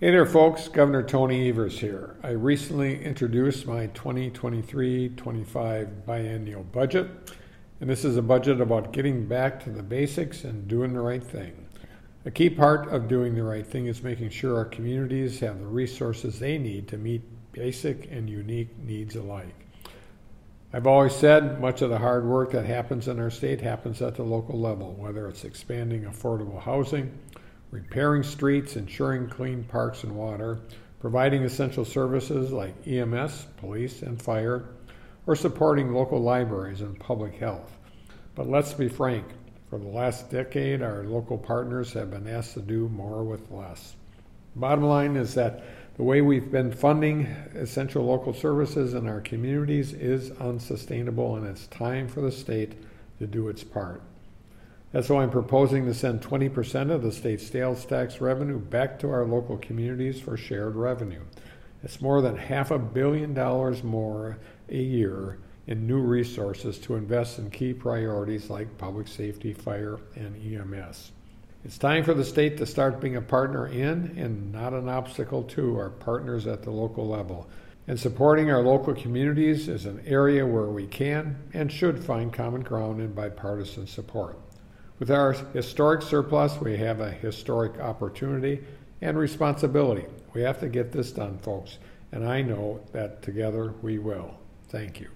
Hey there, folks. Governor Tony Evers here. I recently introduced my 2023 25 biennial budget, and this is a budget about getting back to the basics and doing the right thing. A key part of doing the right thing is making sure our communities have the resources they need to meet basic and unique needs alike. I've always said much of the hard work that happens in our state happens at the local level, whether it's expanding affordable housing repairing streets, ensuring clean parks and water, providing essential services like EMS, police, and fire, or supporting local libraries and public health. But let's be frank, for the last decade, our local partners have been asked to do more with less. Bottom line is that the way we've been funding essential local services in our communities is unsustainable, and it's time for the state to do its part. That's why I'm proposing to send 20% of the state's sales tax revenue back to our local communities for shared revenue. It's more than half a billion dollars more a year in new resources to invest in key priorities like public safety, fire, and EMS. It's time for the state to start being a partner in and not an obstacle to our partners at the local level. And supporting our local communities is an area where we can and should find common ground and bipartisan support. With our historic surplus, we have a historic opportunity and responsibility. We have to get this done, folks, and I know that together we will. Thank you.